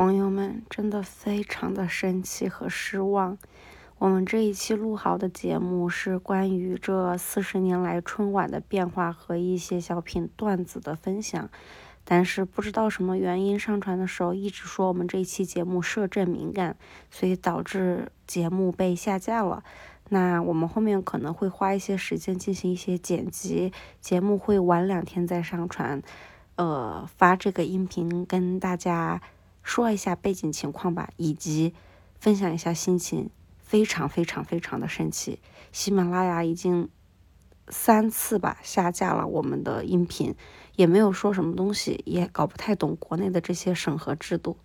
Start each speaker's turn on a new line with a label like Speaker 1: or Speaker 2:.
Speaker 1: 朋友们，真的非常的生气和失望。我们这一期录好的节目是关于这四十年来春晚的变化和一些小品段子的分享，但是不知道什么原因，上传的时候一直说我们这一期节目摄政敏感，所以导致节目被下架了。那我们后面可能会花一些时间进行一些剪辑，节目会晚两天再上传，呃，发这个音频跟大家。说一下背景情况吧，以及分享一下心情，非常非常非常的生气。喜马拉雅已经三次吧下架了我们的音频，也没有说什么东西，也搞不太懂国内的这些审核制度，